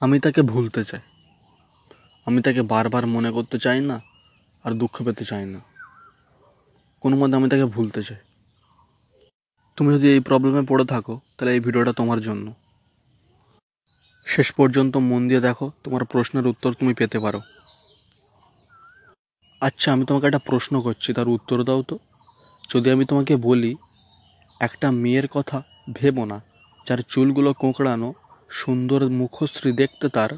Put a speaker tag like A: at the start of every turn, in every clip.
A: আমি তাকে ভুলতে চাই। আমি তাকে বারবার মনে করতে চাই না আর দুঃখ পেতে চাই না। কোনো মতে আমি তাকে ভুলতে চাই। তুমি যদি এই প্রবলেমে পড়ে থাকো, তাহলে এই ভিডিওটা তোমার জন্য। শেষ পর্যন্ত মন দিয়ে দেখো, তোমার প্রশ্নের উত্তর তুমি পেতে পারো। আচ্ছা আমি তোমাকে একটা প্রশ্ন করছি, তার উত্তর দাও তো। যদি আমি তোমাকে বলি, একটা মেয়ের কথা ভেবো না, যার চুলগুলো কোঁকড়ানো সুন্দর মুখশ্রী দেখতে তার,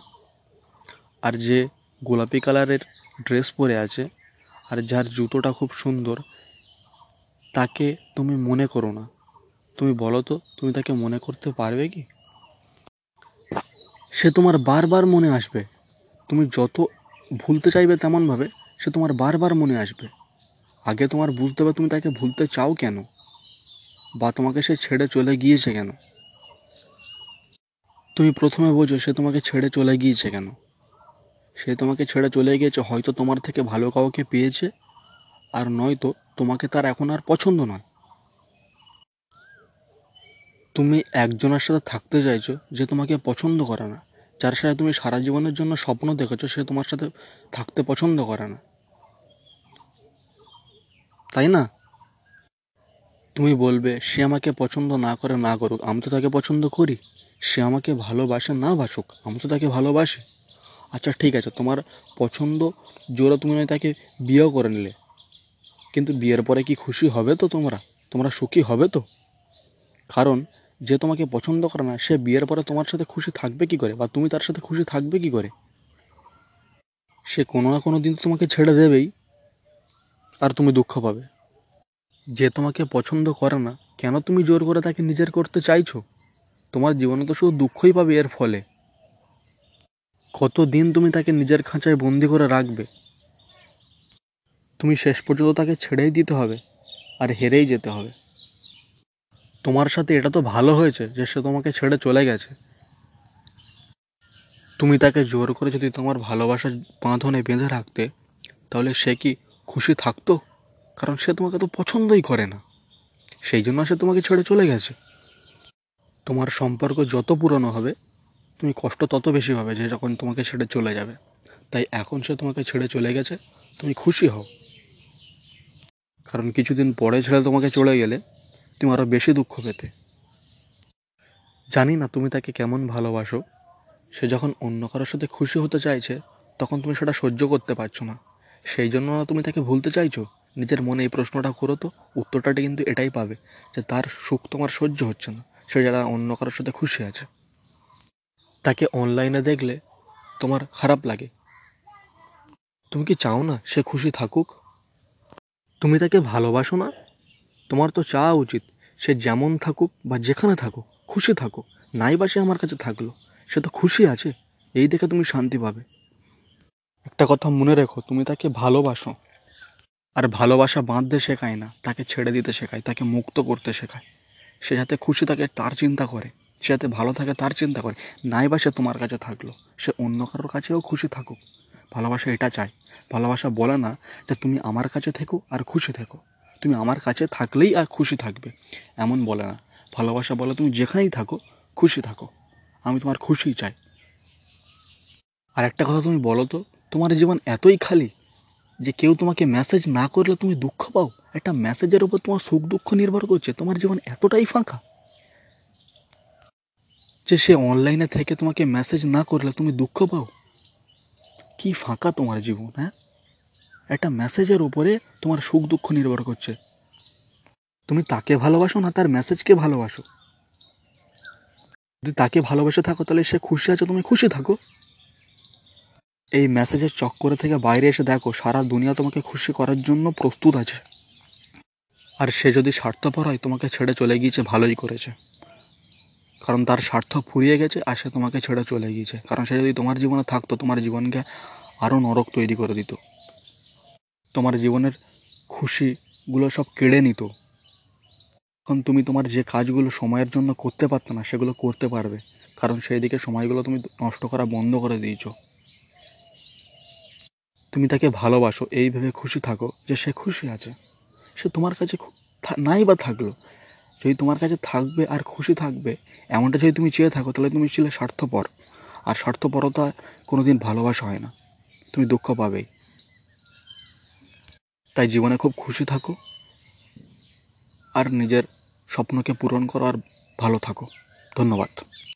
A: আর যে গোলাপি কালারের ড্রেস পরে আছে, আর যার জুতোটা খুব সুন্দর, তাকে তুমি মনে করো না। তুমি বলো তো, তুমি তাকে মনে করতে পারবে কি? সে তোমার বারবার মনে আসবে। তুমি যত ভুলতে চাইবে তেমনভাবে, সে তোমার বারবার মনে আসবে। আগে তোমার বুঝতে হবে তুমি তাকে ভুলতে চাও কেন, বা তোমাকে সে ছেড়ে চলে গিয়েছে কেন। তুমি প্রথমে বোঝো সে তোমাকে ছেড়ে চলে গিয়েছে কেন? সে তোমাকে ছেড়ে চলে গিয়েছে হয়তো তোমার থেকে ভালো কাউকে পেয়েছে, আর নয়তো তোমাকে তার এখন আর পছন্দ নয়। তুমি একজনের সাথে থাকতে চাইছো যে তোমাকে পছন্দ করে না, যার সাথে তুমি সারা জীবনের জন্য স্বপ্ন দেখেছ সে তোমার সাথে থাকতে পছন্দ করে না। তাই না? তুমি বলবে, সে আমাকে পছন্দ না করে না করুক, আমি তো তাকে পছন্দ করি। সে আমাকে ভালোবাসে, না বাসুক আমি তো তাকে ভালোবাসি। আচ্ছা ঠিক আছে, তোমার পছন্দ জোরে তুমি নয়, তাকে বিয়েও করে নিলে। কিন্তু বিয়ের পরে কি খুশি হবে তো তোমরা? তোমরা সুখী হবে তো? কারণ যে তোমাকে পছন্দ করে না, সে বিয়ের পরে তোমার সাথে খুশি থাকবে কি করে? বা তুমি তার সাথে খুশি থাকবে কি করে? সে কোনো না কোনো দিন তোমাকে ছেড়ে দেবেই, আর তুমি দুঃখ পাবে। যে তোমাকে পছন্দ করে না, কেন তুমি জোর করে তাকে নিজের করতে চাইছো? তোমার জীবনে তো শুধু দুঃখই পাবে এর ফলে। কত দিন তুমি তাকে নিজের খাঁচায় বন্দি করে রাখবে? তুমি শেষ পর্যন্ত তাকে ছেড়েই দিতে হবে আর হেরেই যেতে হবে। তোমার সাথে এটা তো ভালো হয়েছে যে সে তোমাকে ছেড়ে চলে গেছে। তুমি তাকে জোর করে যদি তোমার ভালোবাসার বাঁধনে বেঁধে রাখতে, তাহলে সে কি খুশি থাকতো? কারণ সে তোমাকে তো পছন্দই করে না। সেই জন্য সে তোমাকে ছেড়ে চলে গেছে। তোমার সম্পর্ক যত পুরনো হবে, তুমি কষ্ট তত বেশি হবে যে যখন তোমাকে ছেড়ে চলে যাবে। তাই এখন সে তোমাকে ছেড়ে চলে গেছে, তুমি খুশি হও। কারণ কিছুদিন পরে ছেড়ে তোমাকে চলে গেলে, তুমি আরও বেশি দুঃখ পেতে। জানি না তুমি তাকে কেমন ভালোবাসো। সে যখন অন্য কারোর সাথে খুশি হতে চাইছে, তখন তুমি সেটা সহ্য করতে পারছ না। সেই জন্য না তুমি তাকে ভুলতে চাইছো? নিজের মনে এই প্রশ্নটা করো তো। উত্তরটা কিন্তু এটাই পাবে যে তার সুখ তোমার সহ্য হচ্ছে না। সে যারা অন্য কারোর সাথে খুশি আছে, তাকে অনলাইনে দেখলে তোমার খারাপ লাগে। তুমি কি চাও না সে খুশি থাকুক? তুমি তাকে ভালোবাসো না? তোমার তো চাওয়া উচিত সে যেমন থাকুক বা যেখানে থাকুক, খুশি থাকুক। নাই বা সে আমার কাছে থাকল, সে তো খুশি আছে, এই দেখে তুমি শান্তি পাবে। একটা কথা মনে রেখো, তুমি তাকে ভালোবাসো। আর ভালোবাসা বাঁধতে শেখায় না, তাকে ছেড়ে দিতে শেখায়, তাকে মুক্ত করতে শেখায়। সে যাতে খুশি থাকে তার চিন্তা করে, সে যাতে ভালো থাকে তার চিন্তা করে। নাই বা সে তোমার কাছে থাকল, সে অন্য কারোর কাছেও খুশি থাকুক। ভালোবাসা এটা চায়। ভালোবাসা বলে না যে তুমি আমার কাছে থেকো আর খুশি থেকো। তুমি আমার কাছে থাকলেই আর খুশি থাকবে। এমন বলে না। ভালোবাসা বলে তুমি যেখানেই থাকো, খুশি থাকো। আমি তোমার খুশি চাই। আর একটা কথা তুমি বলো তো, তোমার জীবন এতই খালি যে কেউ তোমাকে মেসেজ না করলে তুমি দুঃখ পাও? একটা মেসেজের উপর তোমার সুখ দুঃখ নির্ভর করছে, তোমার জীবন এতটাই ফাঁকা যে সে অনলাইনে থেকে তোমাকে মেসেজ না করলে তুমি দুঃখ পাও। কি ফাঁকা তোমার জীবন হ্যাঁ? একটা মেসেজের উপরে তোমার সুখ দুঃখ নির্ভর করছে। তুমি তাকে ভালোবাসো না, তার মেসেজকে ভালোবাসো। যদি তাকে ভালোবেসে থাকো, তাহলে সে খুশি আছে, তুমি খুশি থাকো। এই মেসেজের চক্করে থেকে বাইরে এসে দেখো, সারা দুনিয়া তোমাকে খুশি করার জন্য প্রস্তুত আছে। আর সে যদি স্বার্থপর হয়, তোমাকে ছেড়ে চলে গিয়েছে, ভালোই করেছে। কারণ তার স্বার্থ ফুরিয়ে গেছে আর সে তোমাকে ছেড়ে চলে গিয়েছে। কারণ সে যদি তোমার জীবনে থাকতো, তোমার জীবনকে আরও নরক তৈরি করে দিত। তোমার জীবনের খুশিগুলো সব কেড়ে নিত। এখন তুমি তোমার যে কাজগুলো সময়ের জন্য করতে পারতো না, সেগুলো করতে পারবে। কারণ সেই দিকে সময়গুলো তুমি নষ্ট করা বন্ধ করে দিয়েছ। তুমি তাকে ভালোবাসো, এই ভেবে খুশি থাকো যে সে খুশি আছে। সে তোমার কাছে নাই বা থাকল। যদি তোমার কাছে থাকবে আর খুশি থাকবে, এমনটা যদি তুমি চেয়ে থাকো, তাহলে তুমি ছিলে স্বার্থপর। আর স্বার্থপরতা কোনো দিন ভালোবাসা হয় না। তুমি দুঃখ পাবেই। তাই জীবনে খুব খুশি থাকো আর নিজের স্বপ্নকে পূরণ করো আর ভালো থাকো। ধন্যবাদ।